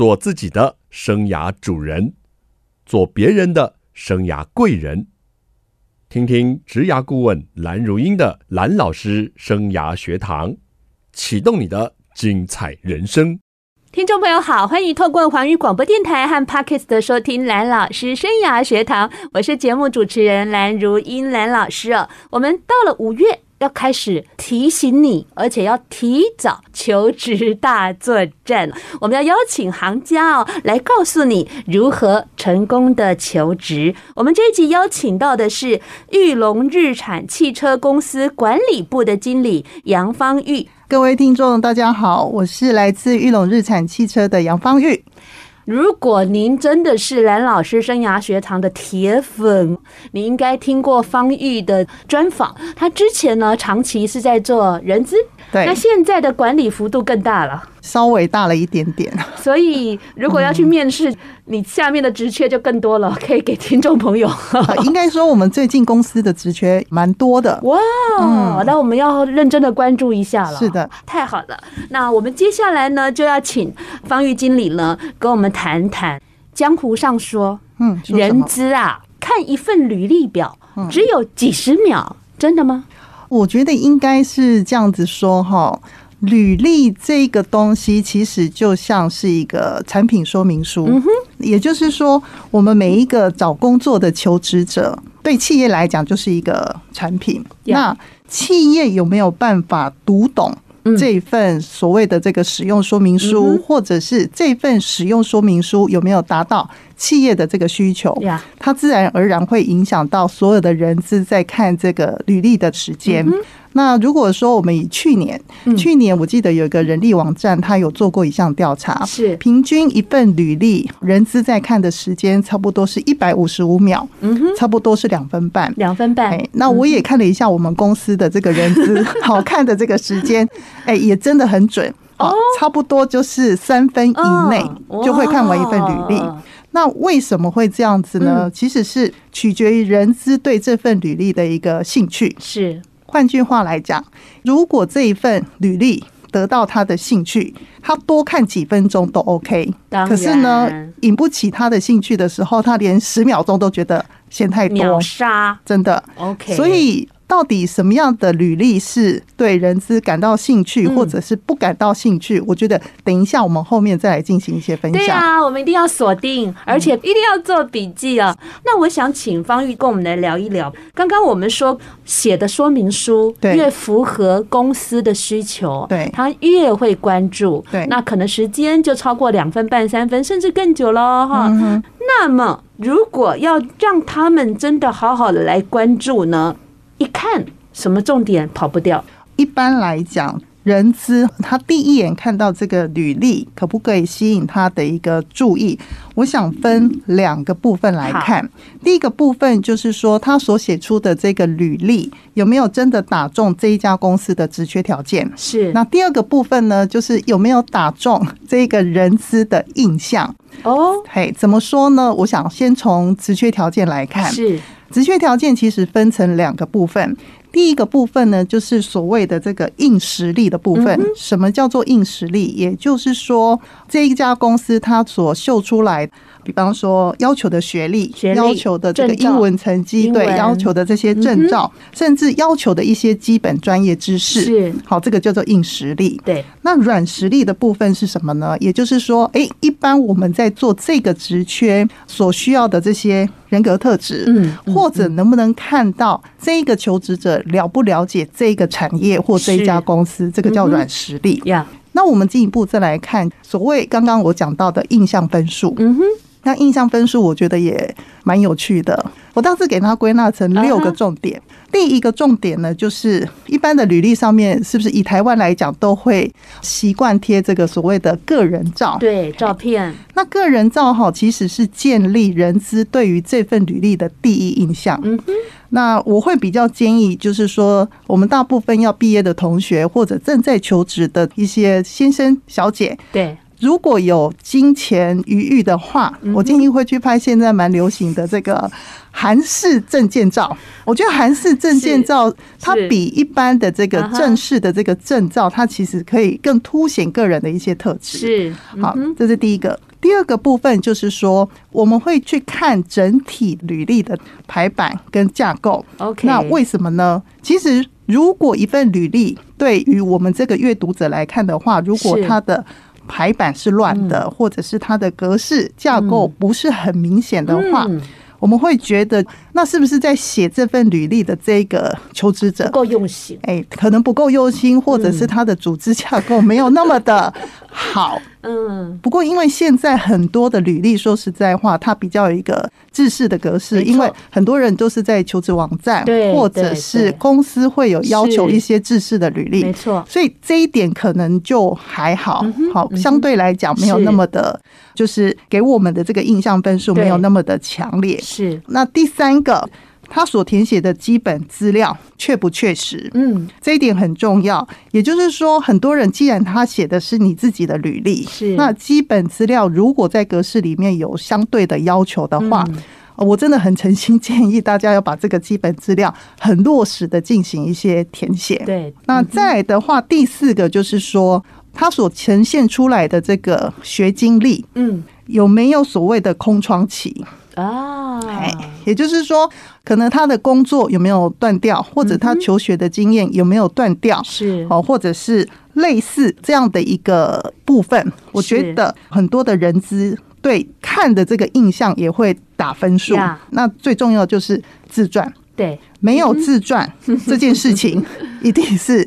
做自己的生涯主人，做别人的生涯贵人。听听职涯顾问蓝如英的蓝老师生涯学堂，启动你的精彩人生。听众朋友好，欢迎透过环宇广播电台和 Podcast 的收听蓝老师生涯学堂，我是节目主持人蓝如英蓝老师哦。我们到了五月。要开始提醒你，而且要提早求职大作战。我们要邀请行家哦，来告诉你如何成功的求职。我们这一集邀请到的是裕隆日产汽车公司管理部的经理杨方玉。各位听众，大家好，我是来自裕隆日产汽车的杨方玉。如果您真的是蓝老师生涯学堂的铁粉，你应该听过方玉的专访。他之前呢，长期是在做人资，对，那现在的管理幅度更大了。稍微大了一点点，所以如果要去面试，你下面的职缺就更多了，可以给听众朋友。应该说，我们最近公司的职缺蛮多的。哇，那我们要认真的关注一下了。是的，太好了。那我们接下来呢，就要请方玉经理呢，跟我们谈谈江湖上说，嗯，人资啊，看一份履历表只有几十秒，真的吗？我觉得应该是这样子说哈。履历这个东西其实就像是一个产品说明书，嗯，也就是说，我们每一个找工作的求职者，对企业来讲就是一个产品。那企业有没有办法读懂这份所谓的这个使用说明书，或者是这份使用说明书有没有达到企业的这个需求？它自然而然会影响到所有的人资在看这个履历的时间。那如果说我们以去年，去年我记得有一个人力网站，他有做过一项调查，是。平均一份履历，人资在看的时间差不多是一百五十五秒，嗯哼，差不多是两分半，两分半。那我也看了一下我们公司的这个人资 好看的这个时间，哎，也真的很准。哦，差不多就是三分以内就会看完一份履历。那为什么会这样子呢？其实是取决于人资对这份履历的一个兴趣，是。换句话来讲，如果这一份履历得到他的兴趣，他多看几分钟都 OK。可是呢，引不起他的兴趣的时候，他连十秒钟都觉得嫌太多，秒杀，真的 OK。所以。到底什么样的履历是对人资感到兴趣，或者是不感到兴趣？我觉得等一下我们后面再来进行一些分享。对啊，我们一定要锁定，而且一定要做笔记啊。那我想请方玉跟我们来聊一聊。刚刚我们说写的说明书越符合公司的需求，对，他越会关注。对，那可能时间就超过两分半、三分，甚至更久喽哈。那么如果要让他们真的好好的来关注呢？一看什么重点跑不掉。一般来讲，人资他第一眼看到这个履历，可不可以吸引他的一个注意？我想分两个部分来看。第一个部分就是说，他所写出的这个履历有没有真的打中这一家公司的职缺条件？是。那第二个部分呢，就是有没有打中这个人资的印象？哦，嘿，怎么说呢？我想先从职缺条件来看。是。职缺条件其实分成两个部分，第一个部分呢，就是所谓的这个硬实力的部分。什么叫做硬实力？也就是说，这一家公司它所秀出来。比方说，要求的学历、要求的这个英文成绩，对，要求的这些证照，甚至要求的一些基本专业知识，是好，这个叫做硬实力。对，那软实力的部分是什么呢？也就是说，诶，一般我们在做这个职缺所需要的这些人格特质，嗯，或者能不能看到这一个求职者了不了解这个产业或这一家公司，这个叫软实力。呀，那我们进一步再来看所谓刚刚我讲到的印象分数。嗯哼。那印象分数，我觉得也蛮有趣的。我当时给它归纳成六个重点。第一个重点呢，就是一般的履历上面，是不是以台湾来讲，都会习惯贴这个所谓的个人照？对，照片。那个人照哈，其实是建立人资对于这份履历的第一印象。嗯哼。那我会比较建议，就是说，我们大部分要毕业的同学，或者正在求职的一些先生小姐，对。如果有金钱余裕的话，我建议会去拍现在蛮流行的这个韩式证件照。我觉得韩式证件照它比一般的这个正式的这个证照，它其实可以更凸显个人的一些特质。是，好，这是第一个。第二个部分就是说，我们会去看整体履历的排版跟架构。OK，那为什么呢？其实，如果一份履历对于我们这个阅读者来看的话，如果它的排版是乱的，或者是它的格式架构不是很明显的话，我们会觉得，那是不是在写这份履历的这个求职者不够用心？哎，可能不够用心，或者是他的组织架构没有那么的 好。嗯，不过因为现在很多的履历，说实在话，它比较有一个制式的格式，因为很多人都是在求职网站，或者是公司会有要求一些制式的履历，没错。所以这一点可能就还好，好，相对来讲没有那么的，就是给我们的这个印象分数没有那么的强烈。是。那第三个。他所填写的基本资料确不确实？嗯，这一点很重要。也就是说，很多人既然他写的是你自己的履历，是那基本资料如果在格式里面有相对的要求的话，我真的很诚心建议大家要把这个基本资料很落实的进行一些填写。对，那再来的话，第四个就是说，他所呈现出来的这个学经历，嗯，有没有所谓的空窗期？啊，也就是说，可能他的工作有没有断掉，或者他求学的经验有没有断掉，是。哦，或者是类似这样的一个部分，我觉得很多的人资对看的这个印象也会打分数。那最重要就是自传，对，没有自传这件事情，一定是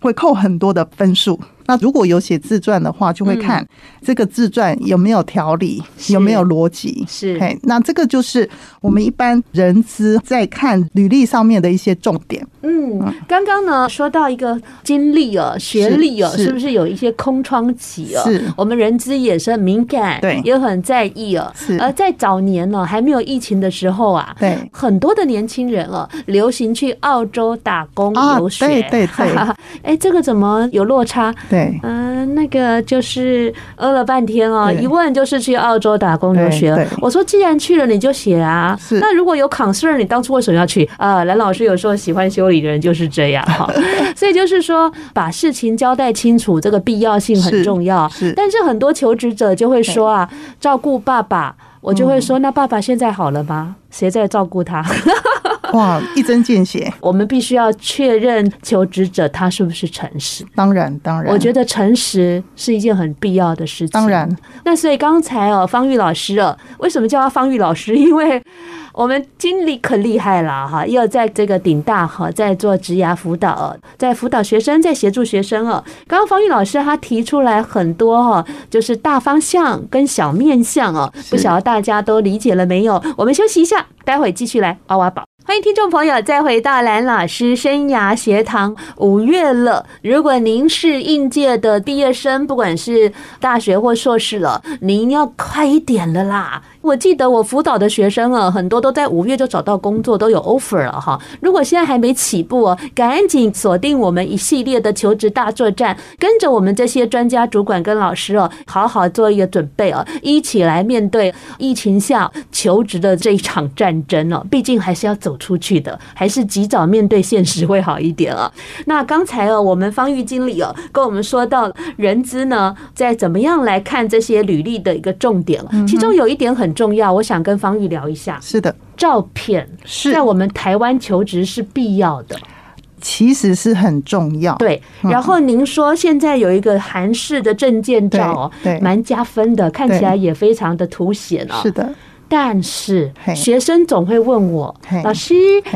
会扣很多的分数。那如果有写自传的话，就会看这个自传有没有条理，有没有逻辑。是，嘿，那这个就是我们一般人资在看履历上面的一些重点。嗯，刚刚呢说到一个经历哦，学历哦，是不是有一些空窗期哦？是，我们人资也是很敏感，对，也很在意哦。是，而在早年呢，还没有疫情的时候啊，对，很多的年轻人哦，流行去澳洲打工游学，对对对。哎，这个怎么有落差？对，嗯，那个就是饿了半天哦，一问就是去澳洲打工留学。我说既然去了，你就写啊。是，那如果有 concern，你当初为什么要去？啊，蓝老师有时候喜欢修理的人就是这样哈。所以就是说，把事情交代清楚，这个必要性很重要。是，但是很多求职者就会说啊，照顾爸爸，我就会说，那爸爸现在好了吗？谁在照顾他？哇，一针见血！我们必须要确认求职者他是不是诚实。当然，当然，我觉得诚实是一件很必要的事情。当然，那所以刚才哦，方玉老师哦，为什么叫他方玉老师？因为我们经理可厉害了哈，又在这个顶大哈，在做职涯辅导，在辅导学生，在协助学生哦。刚刚方玉老师他提出来很多哈，就是大方向跟小面向哦，不晓得大家都理解了没有？我们休息一下，待会继续来挖挖宝。欢迎听众朋友再回到蓝老师生涯学堂。五月了，如果您是应届的毕业生，不管是大学或硕士了，您要快一点了啦。我记得我辅导的学生啊，很多都在五月就找到工作，都有 offer 了哈。如果现在还没起步哦，赶紧锁定我们一系列的求职大作战，跟着我们这些专家、主管跟老师哦，好好做一个准备哦，一起来面对疫情下求职的这一场战争哦。毕竟还是要走出去的，还是及早面对现实会好一点啊。那刚才哦，我们方玉经理哦，跟我们说到人资呢，在怎么样来看这些履历的一个重点，其中有一点很。重要，我想跟方玉聊一下。是的，照片是在我们台湾求职是必要的，其实是很重要。对，然后您说现在有一个韩式的证件照，对，蛮加分的，看起来也非常的凸显啊。是的，但是学生总会问我，老师，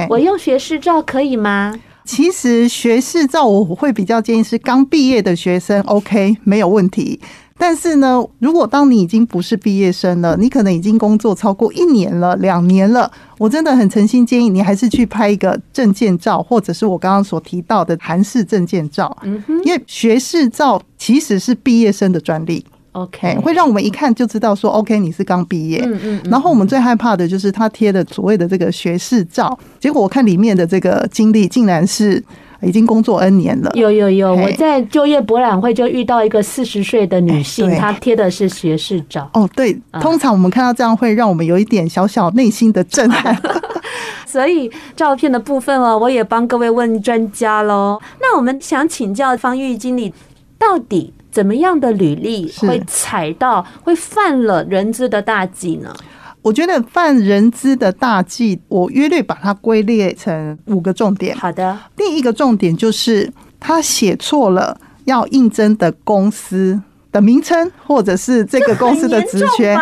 我用学士照可以吗？其实学士照我会比较建议是刚毕业的学生，OK，没有问题。但是呢，如果当你已经不是毕业生了，你可能已经工作超过一年了、两年了，我真的很诚心建议你还是去拍一个证件照，或者是我刚刚所提到的韩式证件照。嗯哼，因为学士照其实是毕业生的专利。OK，会让我们一看就知道说，OK，你是刚毕业。嗯嗯。然后我们最害怕的就是他贴的所谓的这个学士照，结果我看里面的这个经历竟然是。已经工作 N 年了。有有有，我在就业博览会就遇到一个四十岁的女性，她贴的是学士照。哦，对，通常我们看到这样会让我们有一点小小内心的震撼。所以照片的部分哦，我也帮各位问专家喽。那我们想请教方玉经理，到底？怎么样的履历会踩到会犯了人资的大忌呢？我觉得犯人资的大忌，我约略把它归列成五个重点。好的，第一个重点就是他写错了要应征的公司的名称，或者是这个公司的职缺。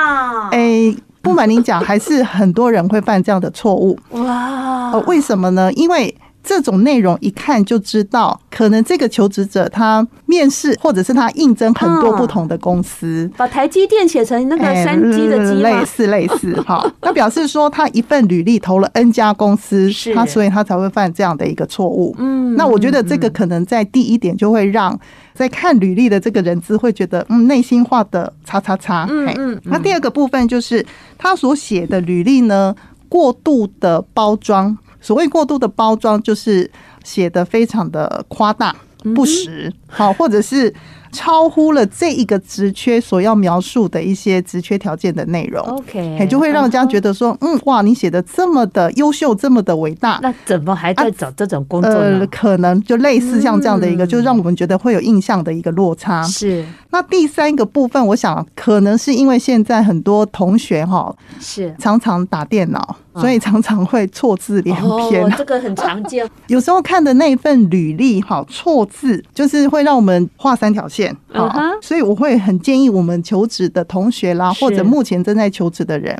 哎，不瞒您讲，还是很多人会犯这样的错误。哇，呃，为什么呢？因为这种内容一看就知道，可能这个求职者他面试或者是他应征很多不同的公司，把台积电写成那个山鸡的鸡，类似类似哈。那表示说他一份履历投了 N 家公司，他所以他才会犯这样的一个错误。嗯，那我觉得这个可能在第一点就会让在看履历的这个人资会觉得，嗯，内心化的叉叉叉。嗯嗯。那第二个部分就是他所写的履历呢，过度的包装。所谓过度的包装，就是写的非常的夸大不实，好，或者是超乎了这一个职缺所要描述的一些职缺条件的内容。OK，就会让人家觉得说，嗯，哇，你写的这么的优秀，这么的伟大，那怎么还在找这种工作呢？呃，可能就类似像这样的一个，就让我们觉得会有印象的一个落差。是。那第三个部分，我想可能是因为现在很多同学哈是常常打电脑，所以常常会错字连篇。哦，这个很常见。有时候看的那份履历哈，错字就是会让我们画三条线。嗯哼。所以我会很建议我们求职的同学啦，或者目前正在求职的人，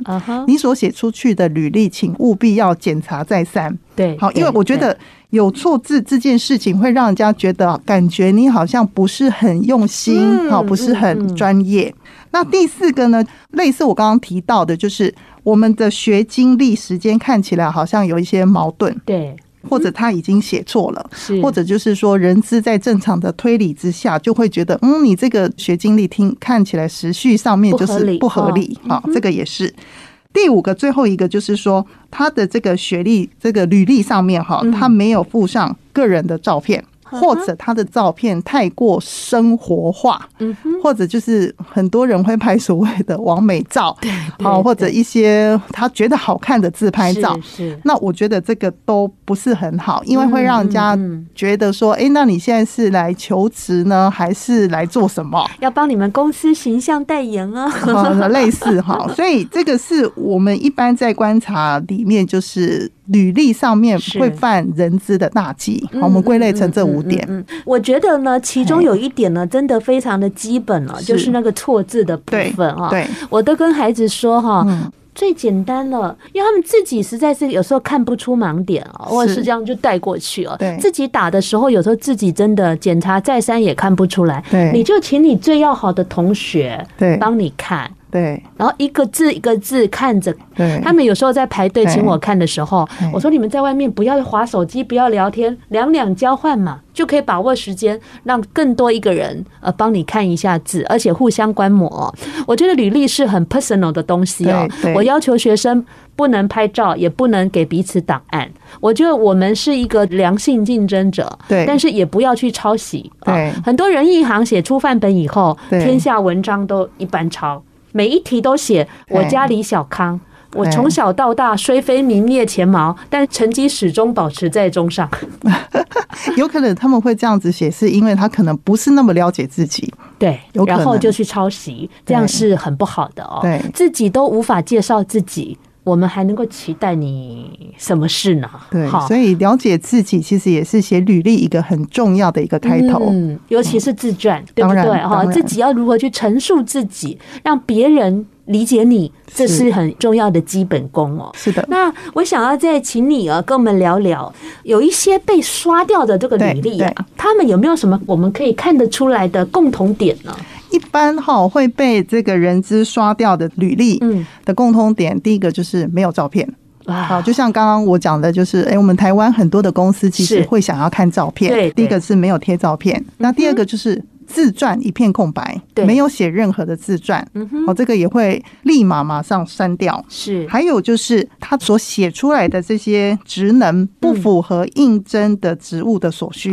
你所写出去的履历，请务必要检查再三。对，好，因为我觉得。有错字这件事情会让人家觉得感觉你好像不是很用心，好，不是很专业。那第四个呢，类似我刚刚提到的，就是我们的学经历时间看起来好像有一些矛盾，对，或者他已经写错了，或者就是说人资在正常的推理之下，就会觉得，嗯，你这个学经历听看起来时序上面就是不合理，好，这个也是。第五个，最后一个就是说，他的这个学历，这个履历上面哈，他没有附上个人的照片。或者他的照片太过生活化，或者就是很多人会拍所谓的完美照，对，好，或者一些他觉得好看的自拍照，是。那我觉得这个都不是很好，因为会让人家觉得说，哎，那你现在是来求职呢，还是来做什么？要帮你们公司形象代言啊，类似哈。所以这个是我们一般在观察里面就是。履历上面会犯人资的大忌，好，我们归类成这五点。嗯，我觉得呢，其中有一点呢，真的非常的基本了，就是那个错字的部分啊。对，我都跟孩子说哈，最简单了，因为他们自己实在是有时候看不出盲点啊，或者是这样就带过去了。对，自己打的时候，有时候自己真的检查再三也看不出来。对，你就请你最要好的同学对帮你看。对，然后一个字一个字看着。对，他们有时候在排队请我看的时候，我说你们在外面不要划手机，不要聊天，两两交换嘛，就可以把握时间，让更多一个人呃帮你看一下字，而且互相观摩。我觉得履历是很 personal 的东西哦。我要求学生不能拍照，也不能给彼此档案。我觉得我们是一个良性竞争者，对，但是也不要去抄袭。对，很多人一行写出范本以后，天下文章都一般抄。每一题都写我家李小康，我从小到大虽非名列前茅，但成绩始终保持在中上。有可能他们会这样子写，是因为他可能不是那么了解自己，对，然后就去抄袭，这样是很不好的哦。对，自己都无法介绍自己。我们还能够期待你什么事呢？对，所以了解自己其实也是写履历一个很重要的一个开头，嗯，尤其是自传，对不对？哈，自己要如何去陈述自己，让别人理解你，这是很重要的基本功哦。是的。那我想要再请你啊，跟我们聊聊，有一些被刷掉的这个履历啊，他们有没有什么我们可以看得出来的共同点呢？一般哈会被这个人资刷掉的履历，嗯，的共通点，第一个就是没有照片，好，就像刚刚我讲的，就是哎，我们台湾很多的公司其实会想要看照片，对，第一个是没有贴照片，那第二个就是。自传一片空白，没有写任何的自传，哦，这个也会立马马上删掉。是，还有就是他所写出来的这些职能不符合应征的职务的所需，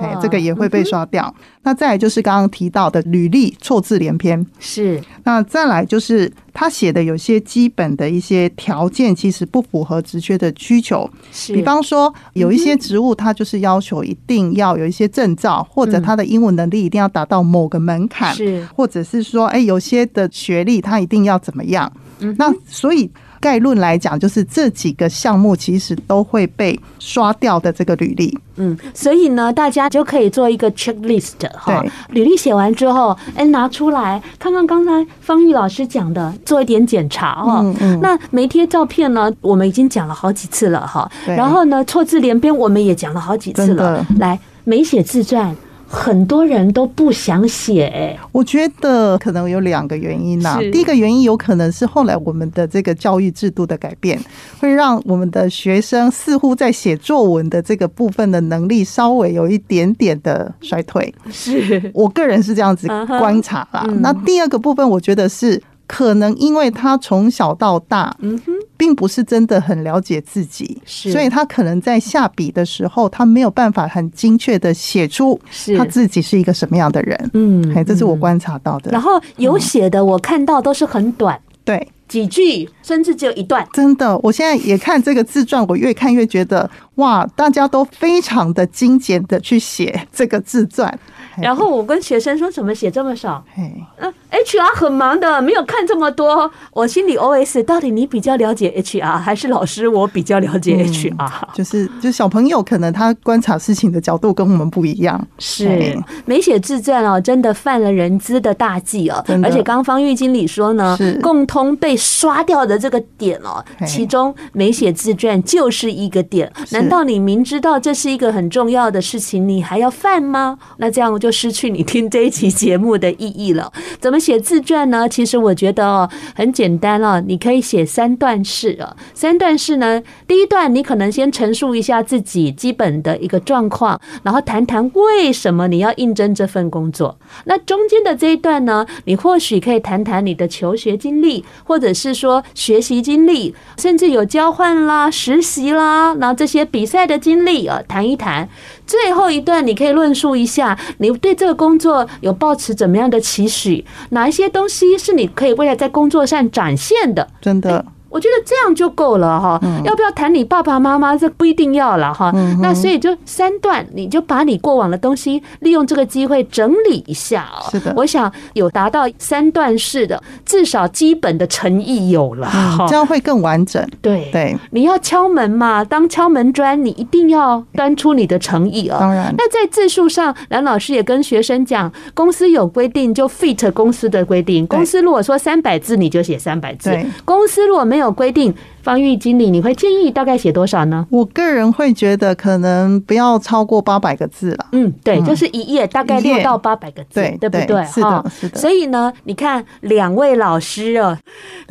哎，这个也会被刷掉。那再来就是刚刚提到的履历错字连篇，是。那再来就是他写的有些基本的一些条件，其实不符合职缺的需求。是。比方说，有一些职务，他就是要求一定要有一些证照，或者他的英文能力一定要达到某个门槛，是。或者是说，哎，有些的学历他一定要怎么样？嗯。那所以。概论来讲，就是这几个项目其实都会被刷掉的这个履历。嗯，所以呢，大家就可以做一个 checklist 哈。履历写完之后，哎，拿出来看看刚才方玉老师讲的，做一点检查哈。嗯嗯。那没贴照片呢，我们已经讲了好几次了哈。然后呢，错字连篇我们也讲了好几次了。来，没写自传。很多人都不想写，欸，我觉得可能有两个原因呐。第一个原因有可能是后来我们的这个教育制度的改变，会让我们的学生似乎在写作文的这个部分的能力稍微有一点点的衰退。是我个人是这样子观察啦。那第二个部分，我觉得是。可能因为他从小到大，嗯哼，并不是真的很了解自己，是，所以他可能在下笔的时候，他没有办法很精确的写出他自己是一个什么样的人，嗯，哎，这是我观察到的。然后有写的，我看到都是很短，对，几句，甚至只有一段。真的，我现在也看这个自传，我越看越觉得，哇，大家都非常的精简的去写这个自传。然后我跟学生说：“怎么写这么少？”嗯，HR 很忙的，没有看这么多。我心里 OS：到底你比较了解 HR，还是老师我比较了解 HR？、嗯、就是，就小朋友可能他观察事情的角度跟我们不一样。是，没写自传哦，真的犯了人资的大忌哦。而且刚方玉经理说呢，共通被刷掉的这个点哦，其中没写自传就是一个点。难道你明知道这是一个很重要的事情，你还要犯吗？那这样我。就失去你听这一期节目的意义了。怎么写自传呢？其实我觉得哦，很简单哦，你可以写三段式哦。三段式呢，第一段你可能先陈述一下自己基本的一个状况，然后谈谈为什么你要应征这份工作。那中间的这一段呢，你或许可以谈谈你的求学经历，或者是说学习经历，甚至有交换啦、实习啦，然后这些比赛的经历啊，谈一谈。最后一段，你可以论述一下你对这个工作有抱持怎么样的期许，哪一些东西是你可以未来在工作上展现的？真的。我觉得这样就够了哈，要不要谈你爸爸妈妈？这不一定要了哈。那所以就三段，你就把你过往的东西利用这个机会整理一下哦。是的，我想有达到三段式的，至少基本的诚意有了，这样会更完整。对对，你要敲门嘛，当敲门砖，你一定要端出你的诚意啊。当然，那在字数上，蓝老师也跟学生讲，公司有规定就 fit 公司的规定。公司如果说三百字，你就写三百字。公司如果没有规定，方玉经理，你会建议大概写多少呢？我个人会觉得可能不要超过八百个字了。嗯，对，就是一页大概六到八百个字，对，对不对？是的，是的。所以呢，你看两位老师哦，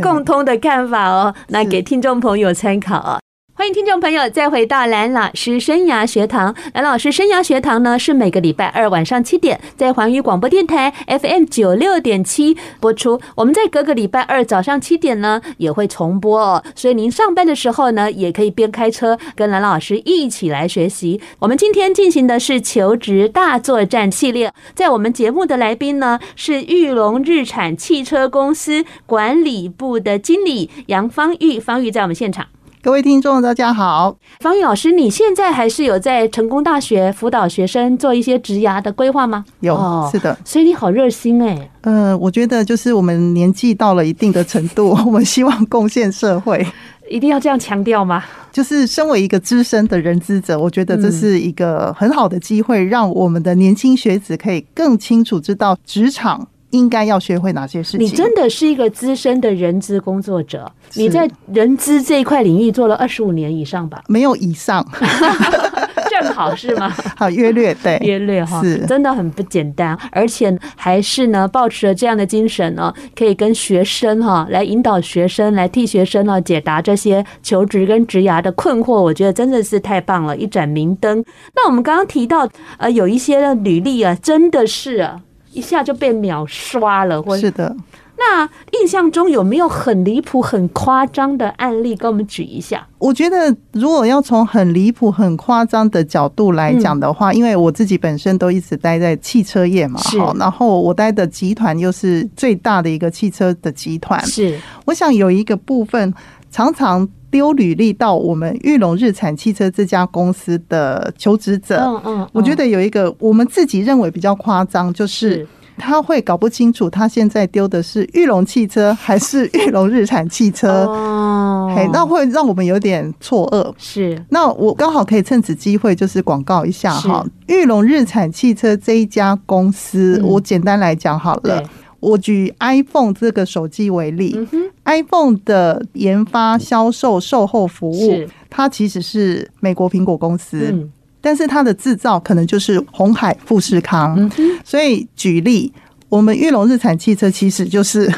共通的看法哦，那给听众朋友参考哦。欢迎听众朋友再回到蓝老师生涯学堂。蓝老师生涯学堂呢，是每个礼拜二晚上七点在环宇广播电台 FM 九六点七播出。我们在各个礼拜二早上七点呢也会重播哦，所以您上班的时候呢，也可以边开车跟蓝老师一起来学习。我们今天进行的是求职大作战系列，在我们节目的来宾呢是玉龙日产汽车公司管理部的经理杨方玉，方玉在我们现场。各位听众，大家好。方宇老师，你现在还是有在成功大学辅导学生做一些职涯的规划吗？有，是的。所以你好热心哎。呃，我觉得就是我们年纪到了一定的程度，我们希望贡献社会，一定要这样强调吗？就是身为一个资深的人资者，我觉得这是一个很好的机会，让我们的年轻学子可以更清楚知道职场。应该要学会哪些事情？你真的是一个资深的人资工作者，你在人资这一块领域做了二十五年以上吧？没有以上，正好是吗？好，约略对，约略哈，是真的很不简单，而且还是呢，保持了这样的精神呢，可以跟学生哈来引导学生，来替学生呢解答这些求职跟职涯的困惑。我觉得真的是太棒了，一盏明灯。那我们刚刚提到呃，有一些的履历啊，真的是啊。一下就被秒刷了，或是的，那印象中有没有很离谱、很夸张的案例，跟我们举一下？我觉得，如果要从很离谱、很夸张的角度来讲的话，因为我自己本身都一直待在汽车业嘛，好，然后我待的集团又是最大的一个汽车的集团，是。我想有一个部分常常丢履历到我们玉龙日产汽车这家公司的求职者，嗯嗯，我觉得有一个我们自己认为比较夸张，就是。他会搞不清楚，他现在丢的是玉龙汽车还是玉龙日产汽车？哦，嘿，那会让我们有点错愕。是，那我刚好可以趁此机会就是广告一下哈，玉龙日产汽车这一家公司，我简单来讲好了，我举 iPhone 这个手机为例，iPhone 的研发、销售、售后服务，它其实是美国苹果公司。但是它的制造可能就是红海富士康，所以举例，我们玉龙日产汽车其实就是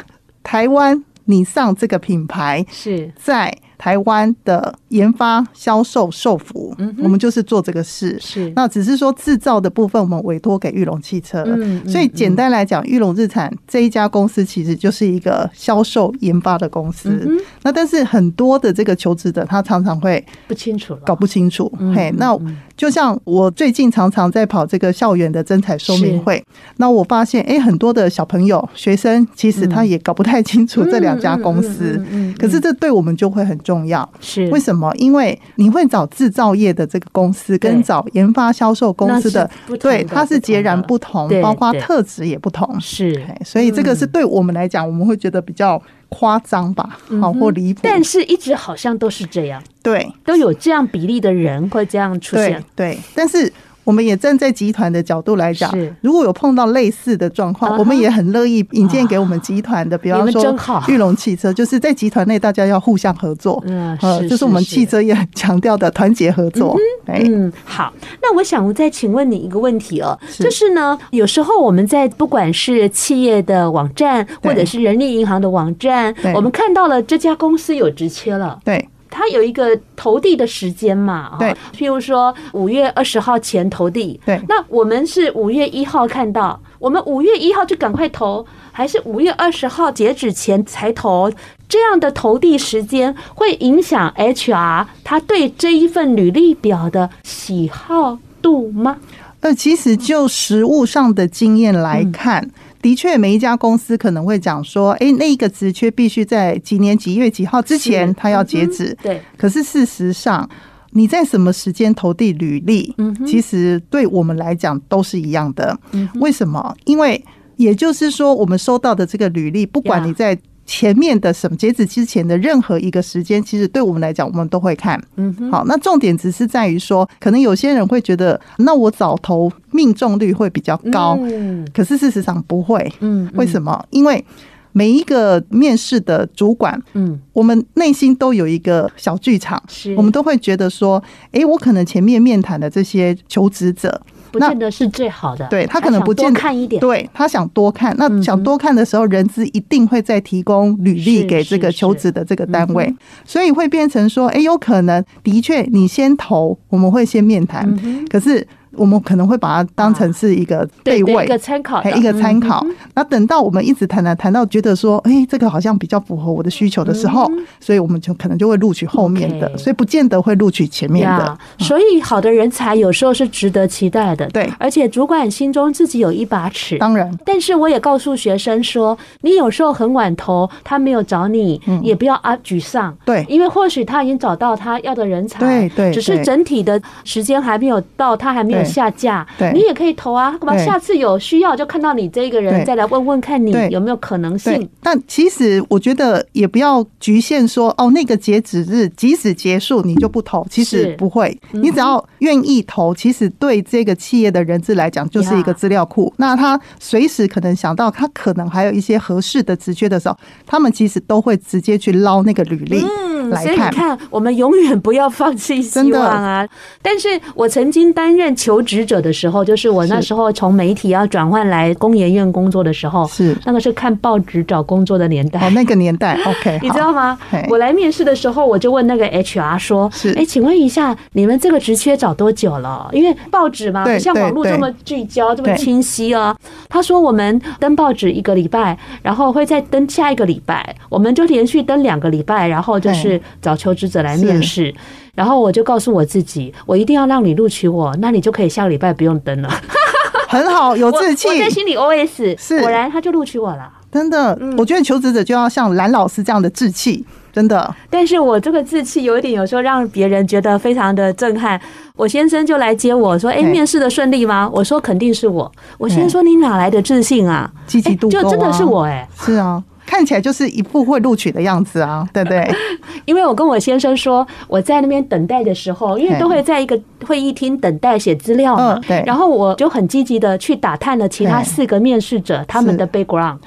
台湾尼桑这个品牌是在。台湾的研发、销售、售服，我们就是做这个事。是，那只是说制造的部分，我们委托给玉龙汽车。嗯，所以简单来讲，玉龙日产这一家公司其实就是一个销售、研发的公司。那但是很多的这个求职者，他常常会不清楚，搞不清楚。嘿，那就像我最近常常在跑这个校园的征才说明会，那我发现，哎，很多的小朋友、学生，其实他也搞不太清楚这两家公司。嗯，可是这对我们就会很。重要。是。为什么？因为你会找制造业的这个公司，跟找研发销售公司的，对，它是截然不同，包括特质也不同。是，所以这个是对我们来讲，我们会觉得比较夸张吧，好或离谱。但是一直好像都是这样，对，都有这样比例的人会这样出现，对，但是。我们也站在集团的角度来讲，如果有碰到类似的状况，我们也很乐意引荐给我们集团的，比方说裕隆汽车，就是在集团内大家要互相合作，嗯，就是我们汽车也很强调的团结合作。嗯，好，那我想再请问你一个问题哦，就是呢，有时候我们在不管是企业的网站，或者是人力银行的网站，我们看到了这家公司有直缺了，对。它有一个投递的时间嘛？对，譬如说五月二十号前投递。对，那我们是五月一号看到，我们五月一号就赶快投，还是五月二十号截止前才投？这样的投递时间会影响 HR 他对这一份履历表的喜好度吗？呃，其实就实物上的经验来看。嗯的确，每一家公司可能会讲说：“哎，那一个职缺必须在几年几月几号之前，它要截止。”对。可是事实上，你在什么时间投递履历，其实对我们来讲都是一样的。为什么？因为也就是说，我们收到的这个履历，不管你在。前面的什么截止之前的任何一个时间，其实对我们来讲，我们都会看。嗯，好，那重点只是在于说，可能有些人会觉得，那我早投命中率会比较高。嗯，可是事实上不会。嗯，为什么？因为每一个面试的主管，嗯，我们内心都有一个小剧场，是我们都会觉得说，哎，我可能前面面谈的这些求职者。不见得是最好的，对他可能不见得看一点，对他想多看，那想多看的时候，人资一定会再提供履历给这个求职的这个单位，所以会变成说，哎，有可能的确你先投，我们会先面谈，可是。我们可能会把它当成是一个备位，一个参考，一个参考。那等到我们一直谈谈谈到觉得说，哎，这个好像比较符合我的需求的时候，所以我们就可能就会录取后面的，所以不见得会录取前面的。所以好的人才有时候是值得期待的，对。而且主管心中自己有一把尺，当然。但是我也告诉学生说，你有时候很晚投，他没有找你，也不要啊沮丧，对，因为或许他已经找到他要的人才，对对，只是整体的时间还没有到，他还没有。下架，你也可以投啊，干嘛？下次有需要就看到你这个人，再来问问看你有没有可能性。但其实我觉得也不要局限说哦，那个截止日即使结束你就不投，其实不会。你只要愿意投，其实对这个企业的人资来讲就是一个资料库。那他随时可能想到他可能还有一些合适的职缺的时候，他们其实都会直接去捞那个履历。来看。所以你看，我们永远不要放弃希望啊！但是我曾经担任求职者的时候，就是我那时候从媒体要转换来工研院工作的时候，是那个是看报纸找工作的年代。哦，那个年代，OK，你知道吗？我来面试的时候，我就问那个 HR 说：“是，哎，请问一下，你们这个职缺找多久了？因为报纸嘛，不像网络这么聚焦，这么清晰哦。”他说：“我们登报纸一个礼拜，然后会再登下一个礼拜，我们就连续登两个礼拜，然后就是找求职者来面试。然后我就告诉我自己，我一定要让你录取我，那你就可以下个礼拜不用登了。很好，有志气。我在心里 OS，是果然他就录取我了。真的，我觉得求职者就要像蓝老师这样的志气，真的。但是我这个志气有一点，有时候让别人觉得非常的震撼。我先生就来接我说：“哎，面试的顺利吗？”我说：“肯定是我。”我先生说：“你哪来的自信啊？积极度就真的是我哎，是啊。”看起来就是一副会录取的样子啊，对不对？因为我跟我先生说，我在那边等待的时候，因为都会在一个会议厅等待写资料嘛，对。然后我就很积极的去打探了其他四个面试者他们的 background，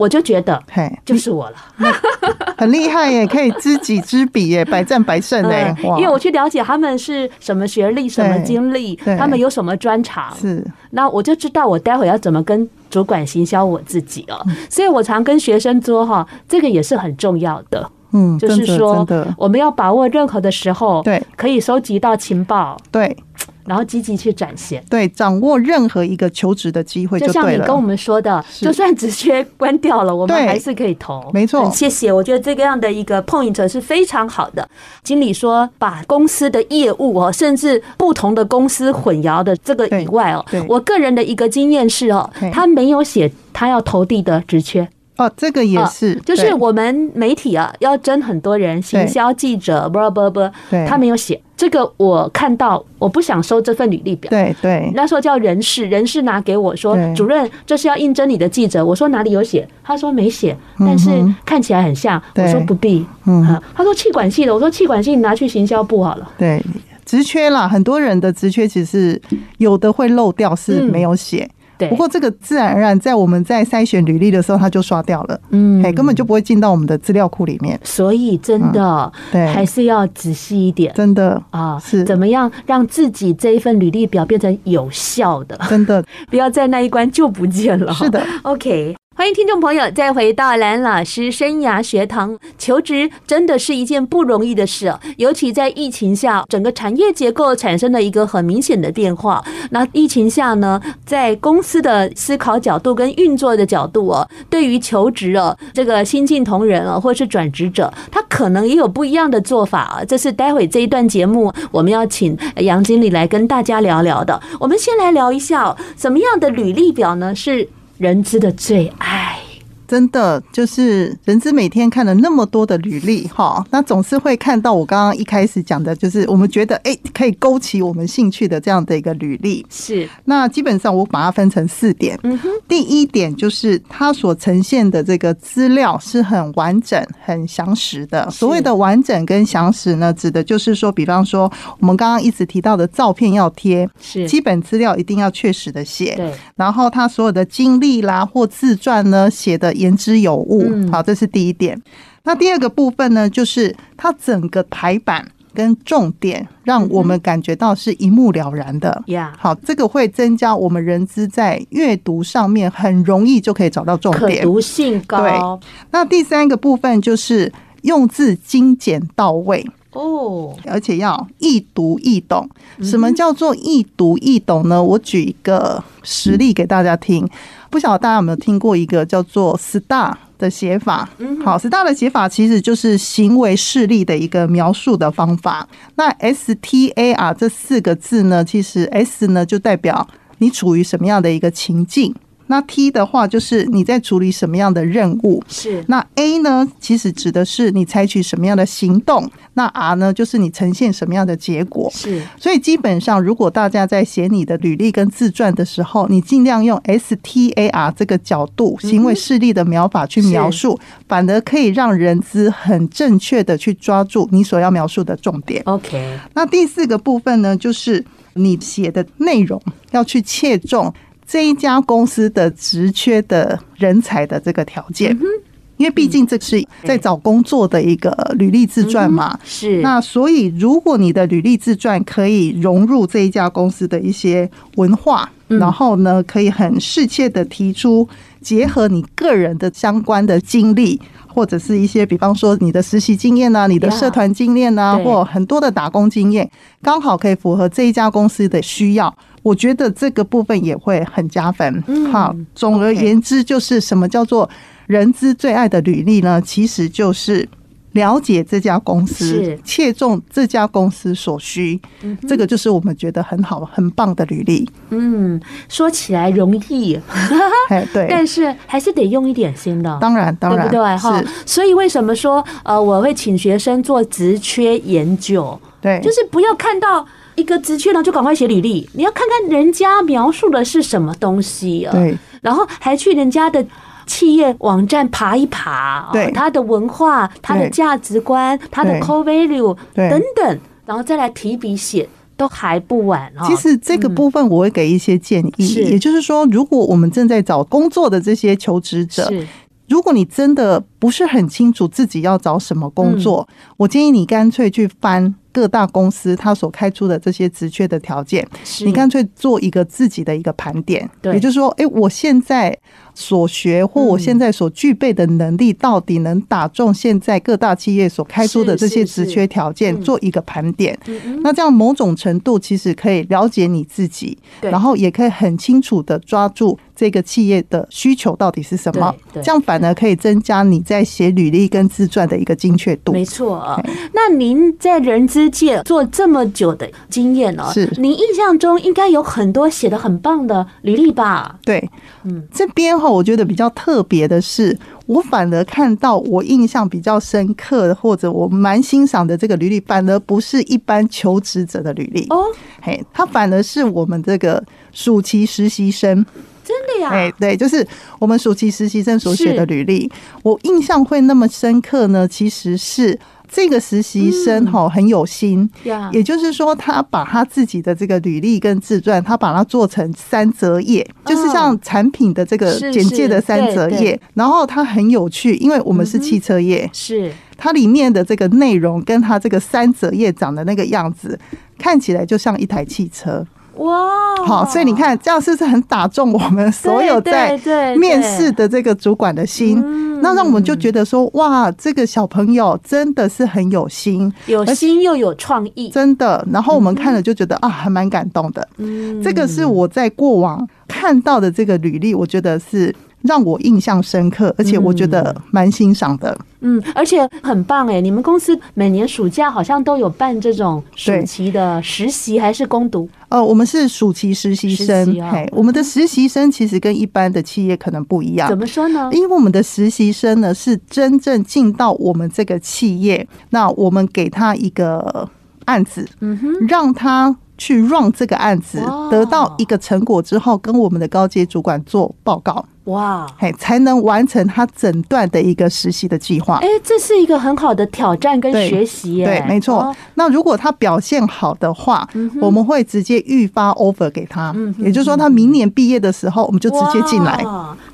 我就觉得，嘿，就是我了，很厉害耶，可以知己知彼耶，百战百胜哎。因为我去了解他们是什么学历、什么经历，他们有什么专长，是。那我就知道我待会要怎么跟。主管行销我自己哦，所以我常跟学生说哈，这个也是很重要的。嗯，就是说，我们要把握任何的时候，对，可以收集到情报，对，然后积极去展现，对，掌握任何一个求职的机会就，就像你跟我们说的，就算职缺关掉了，我们还是可以投。没错，谢谢，我觉得这个样的一个 point 是非常好的。经理说，把公司的业务哦，甚至不同的公司混淆的这个以外哦，我个人的一个经验是哦，他没有写他要投递的职缺。哦，这个也是，就是我们媒体啊，要征很多人，行销记者，不不不，他没有写这个，我看到，我不想收这份履历表。对对，那时候叫人事，人事拿给我说，主任，这是要应征你的记者。我说哪里有写？他说没写，但是看起来很像。我说不必。嗯，他说气管系的，我说气管系你拿去行销部好了。对，职缺啦，很多人的职缺其实有的会漏掉，是没有写。不过这个自然而然在我们在筛选履历的时候，它就刷掉了，嗯，根本就不会进到我们的资料库里面。所以真的，对，还是要仔细一点，真的啊，是怎么样让自己这一份履历表变成有效的？真的，不要在那一关就不见了。是的，OK。欢迎听众朋友再回到蓝老师生涯学堂。求职真的是一件不容易的事，尤其在疫情下，整个产业结构产生了一个很明显的变化。那疫情下呢，在公司的思考角度跟运作的角度哦，对于求职哦，这个新进同仁啊，或是转职者，他可能也有不一样的做法啊。这是待会这一段节目我们要请杨经理来跟大家聊聊的。我们先来聊一下，什么样的履历表呢？是人资的最爱。真的就是人资每天看了那么多的履历哈，那总是会看到我刚刚一开始讲的，就是我们觉得哎可以勾起我们兴趣的这样的一个履历。是，那基本上我把它分成四点。嗯哼，第一点就是它所呈现的这个资料是很完整、很详实的。所谓的完整跟详实呢，指的就是说，比方说我们刚刚一直提到的照片要贴，是基本资料一定要确实的写。对，然后他所有的经历啦或自传呢写的。言之有物，好，这是第一点。那第二个部分呢，就是它整个排版跟重点，让我们感觉到是一目了然的。呀，好，这个会增加我们人资在阅读上面很容易就可以找到重点，可读性高。对，那第三个部分就是用字精简到位哦，而且要易读易懂。什么叫做易读易懂呢？我举一个实例给大家听。不晓得大家有没有听过一个叫做 STAR 的写法？好，STAR 的写法其实就是行为事例的一个描述的方法。那 STAR 这四个字呢，其实 S 呢就代表你处于什么样的一个情境。那 T 的话就是你在处理什么样的任务，是。那 A 呢，其实指的是你采取什么样的行动，那 R 呢就是你呈现什么样的结果，是。所以基本上如果大家在写你的履历跟自传的时候，你尽量用 STAR 这个角度行为事例的描法去描述，反而可以让人资很正确的去抓住你所要描述的重点。OK，那第四个部分呢，就是你写的内容要去切中。这一家公司的职缺的人才的这个条件，因为毕竟这是在找工作的一个履历自传嘛。是。那所以，如果你的履历自传可以融入这一家公司的一些文化，然后呢，可以很适切的提出结合你个人的相关的经历，或者是一些，比方说你的实习经验啊，你的社团经验啊，或很多的打工经验，刚好可以符合这一家公司的需要。我觉得这个部分也会很加分。好，总而言之，就是什么叫做人资最爱的履历呢？其实就是。了解这家公司，切中这家公司所需，这个就是我们觉得很好、很棒的履历。嗯，说起来容易，对，但是还是得用一点心的。当然，当然，对不对？哈，所以为什么说呃，我会请学生做职缺研究？对，就是不要看到一个职缺呢，就赶快写履历。你要看看人家描述的是什么东西啊？对，然后还去人家的。企业网站爬一爬，对它的文化、它的价值观、它的 core value 等等，然后再来提笔写，都还不晚。其实这个部分我会给一些建议，也就是说，如果我们正在找工作的这些求职者，如果你真的不是很清楚自己要找什么工作，我建议你干脆去翻。各大公司它所开出的这些职缺的条件，你干脆做一个自己的一个盘点，也就是说，哎，我现在所学或我现在所具备的能力，到底能打中现在各大企业所开出的这些职缺条件，做一个盘点。那这样某种程度其实可以了解你自己，然后也可以很清楚的抓住这个企业的需求到底是什么。这样反而可以增加你在写履历跟自传的一个精确度。没错。那您在人资界做这么久的经验哦，是。您印象中应该有很多写的很棒的履历吧？对，嗯，这边哈，我觉得比较特别的是，我反而看到我印象比较深刻的，或者我蛮欣赏的这个履历，反而不是一般求职者的履历。哦，嘿，他反而是我们这个暑期实习生，真的呀？哎，对，就是我们暑期实习生所写的履历，我印象会那么深刻呢，其实是。这个实习生哈很有心，也就是说，他把他自己的这个履历跟自传，他把它做成三折页，就是像产品的这个简介的三折页。然后它很有趣，因为我们是汽车业，是。它里面的这个内容跟它这个三折页长的那个样子，看起来就像一台汽车。哇，好，所以你看，这样是不是很打中我们所有在面试的这个主管的心？那让我们就觉得说，哇，这个小朋友真的是很有心，有心又有创意，真的。然后我们看了就觉得啊，还蛮感动的。嗯，这个是我在过往看到的这个履历，我觉得是。让我印象深刻，而且我觉得蛮欣赏的。嗯，而且很棒哎！你们公司每年暑假好像都有办这种暑期的实习，还是攻读？呃，我们是暑期实习生。嘿，我们的实习生其实跟一般的企业可能不一样。怎么说呢？因为我们的实习生呢是真正进到我们这个企业，那我们给他一个案子，嗯哼，让他去 run 这个案子，得到一个成果之后，跟我们的高阶主管做报告。哇，嘿，才能完成他整段的一个实习的计划。哎，这是一个很好的挑战跟学习耶。对，没错。那如果他表现好的话，我们会直接预发 offer 给他。嗯，也就是说，他明年毕业的时候，我们就直接进来。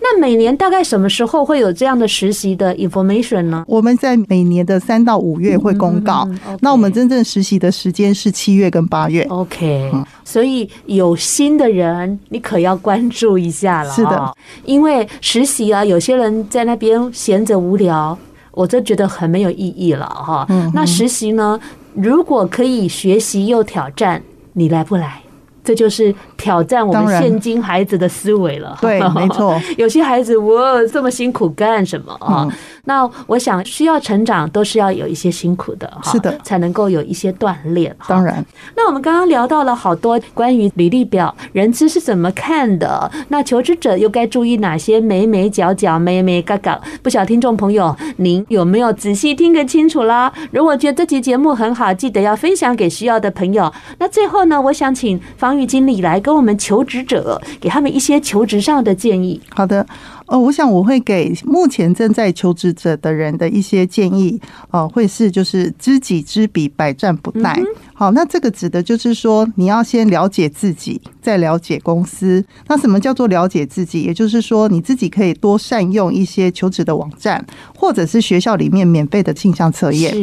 那每年大概什么时候会有这样的实习的 information 呢？我们在每年的三到五月会公告。那我们真正实习的时间是七月跟八月。OK，所以有心的人，你可要关注一下了。是的，因为实习啊，有些人在那边闲着无聊，我就觉得很没有意义了哈。那实习呢，如果可以学习又挑战，你来不来？这就是挑战我们现今孩子的思维了。对，没错。有些孩子，我这么辛苦干什么啊？那我想需要成长，都是要有一些辛苦的，是的，才能够有一些锻炼。当然，那我们刚刚聊到了好多关于履历表，人资是怎么看的？那求职者又该注意哪些眉眉角角、眉眉嘎嘎？不晓得听众朋友，您有没有仔细听个清楚啦？如果觉得这期节目很好，记得要分享给需要的朋友。那最后呢，我想请方玉经理来跟我们求职者给他们一些求职上的建议。好的。呃，我想我会给目前正在求职者的人的一些建议，呃，会是就是知己知彼，百战不殆。嗯、好，那这个指的就是说，你要先了解自己，再了解公司。那什么叫做了解自己？也就是说，你自己可以多善用一些求职的网站，或者是学校里面免费的倾向测验。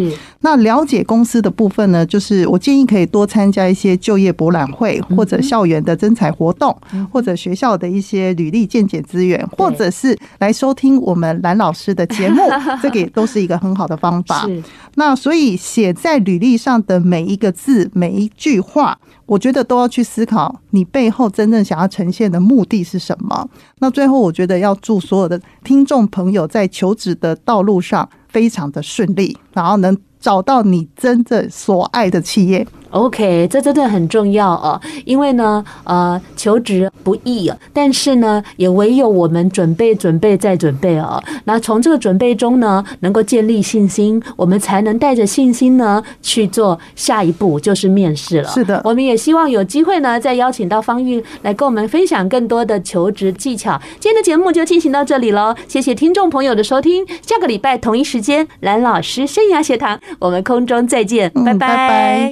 那了解公司的部分呢，就是我建议可以多参加一些就业博览会，或者校园的征才活动，或者学校的一些履历见解资源，或者是来收听我们蓝老师的节目，这个也都是一个很好的方法。那所以写在履历上的每一个字、每一句话，我觉得都要去思考你背后真正想要呈现的目的是什么。那最后，我觉得要祝所有的听众朋友在求职的道路上非常的顺利，然后能找到你真正所爱的企业。OK，这真的很重要哦，因为呢，呃，求职不易，但是呢，也唯有我们准备、准备再准备哦。那从这个准备中呢，能够建立信心，我们才能带着信心呢去做下一步，就是面试了。是的，我们也希望有机会呢，再邀请到方玉来跟我们分享更多的求职技巧。今天的节目就进行到这里喽，谢谢听众朋友的收听，下个礼拜同一时间，蓝老师生涯学堂，我们空中再见，拜拜。嗯，拜拜。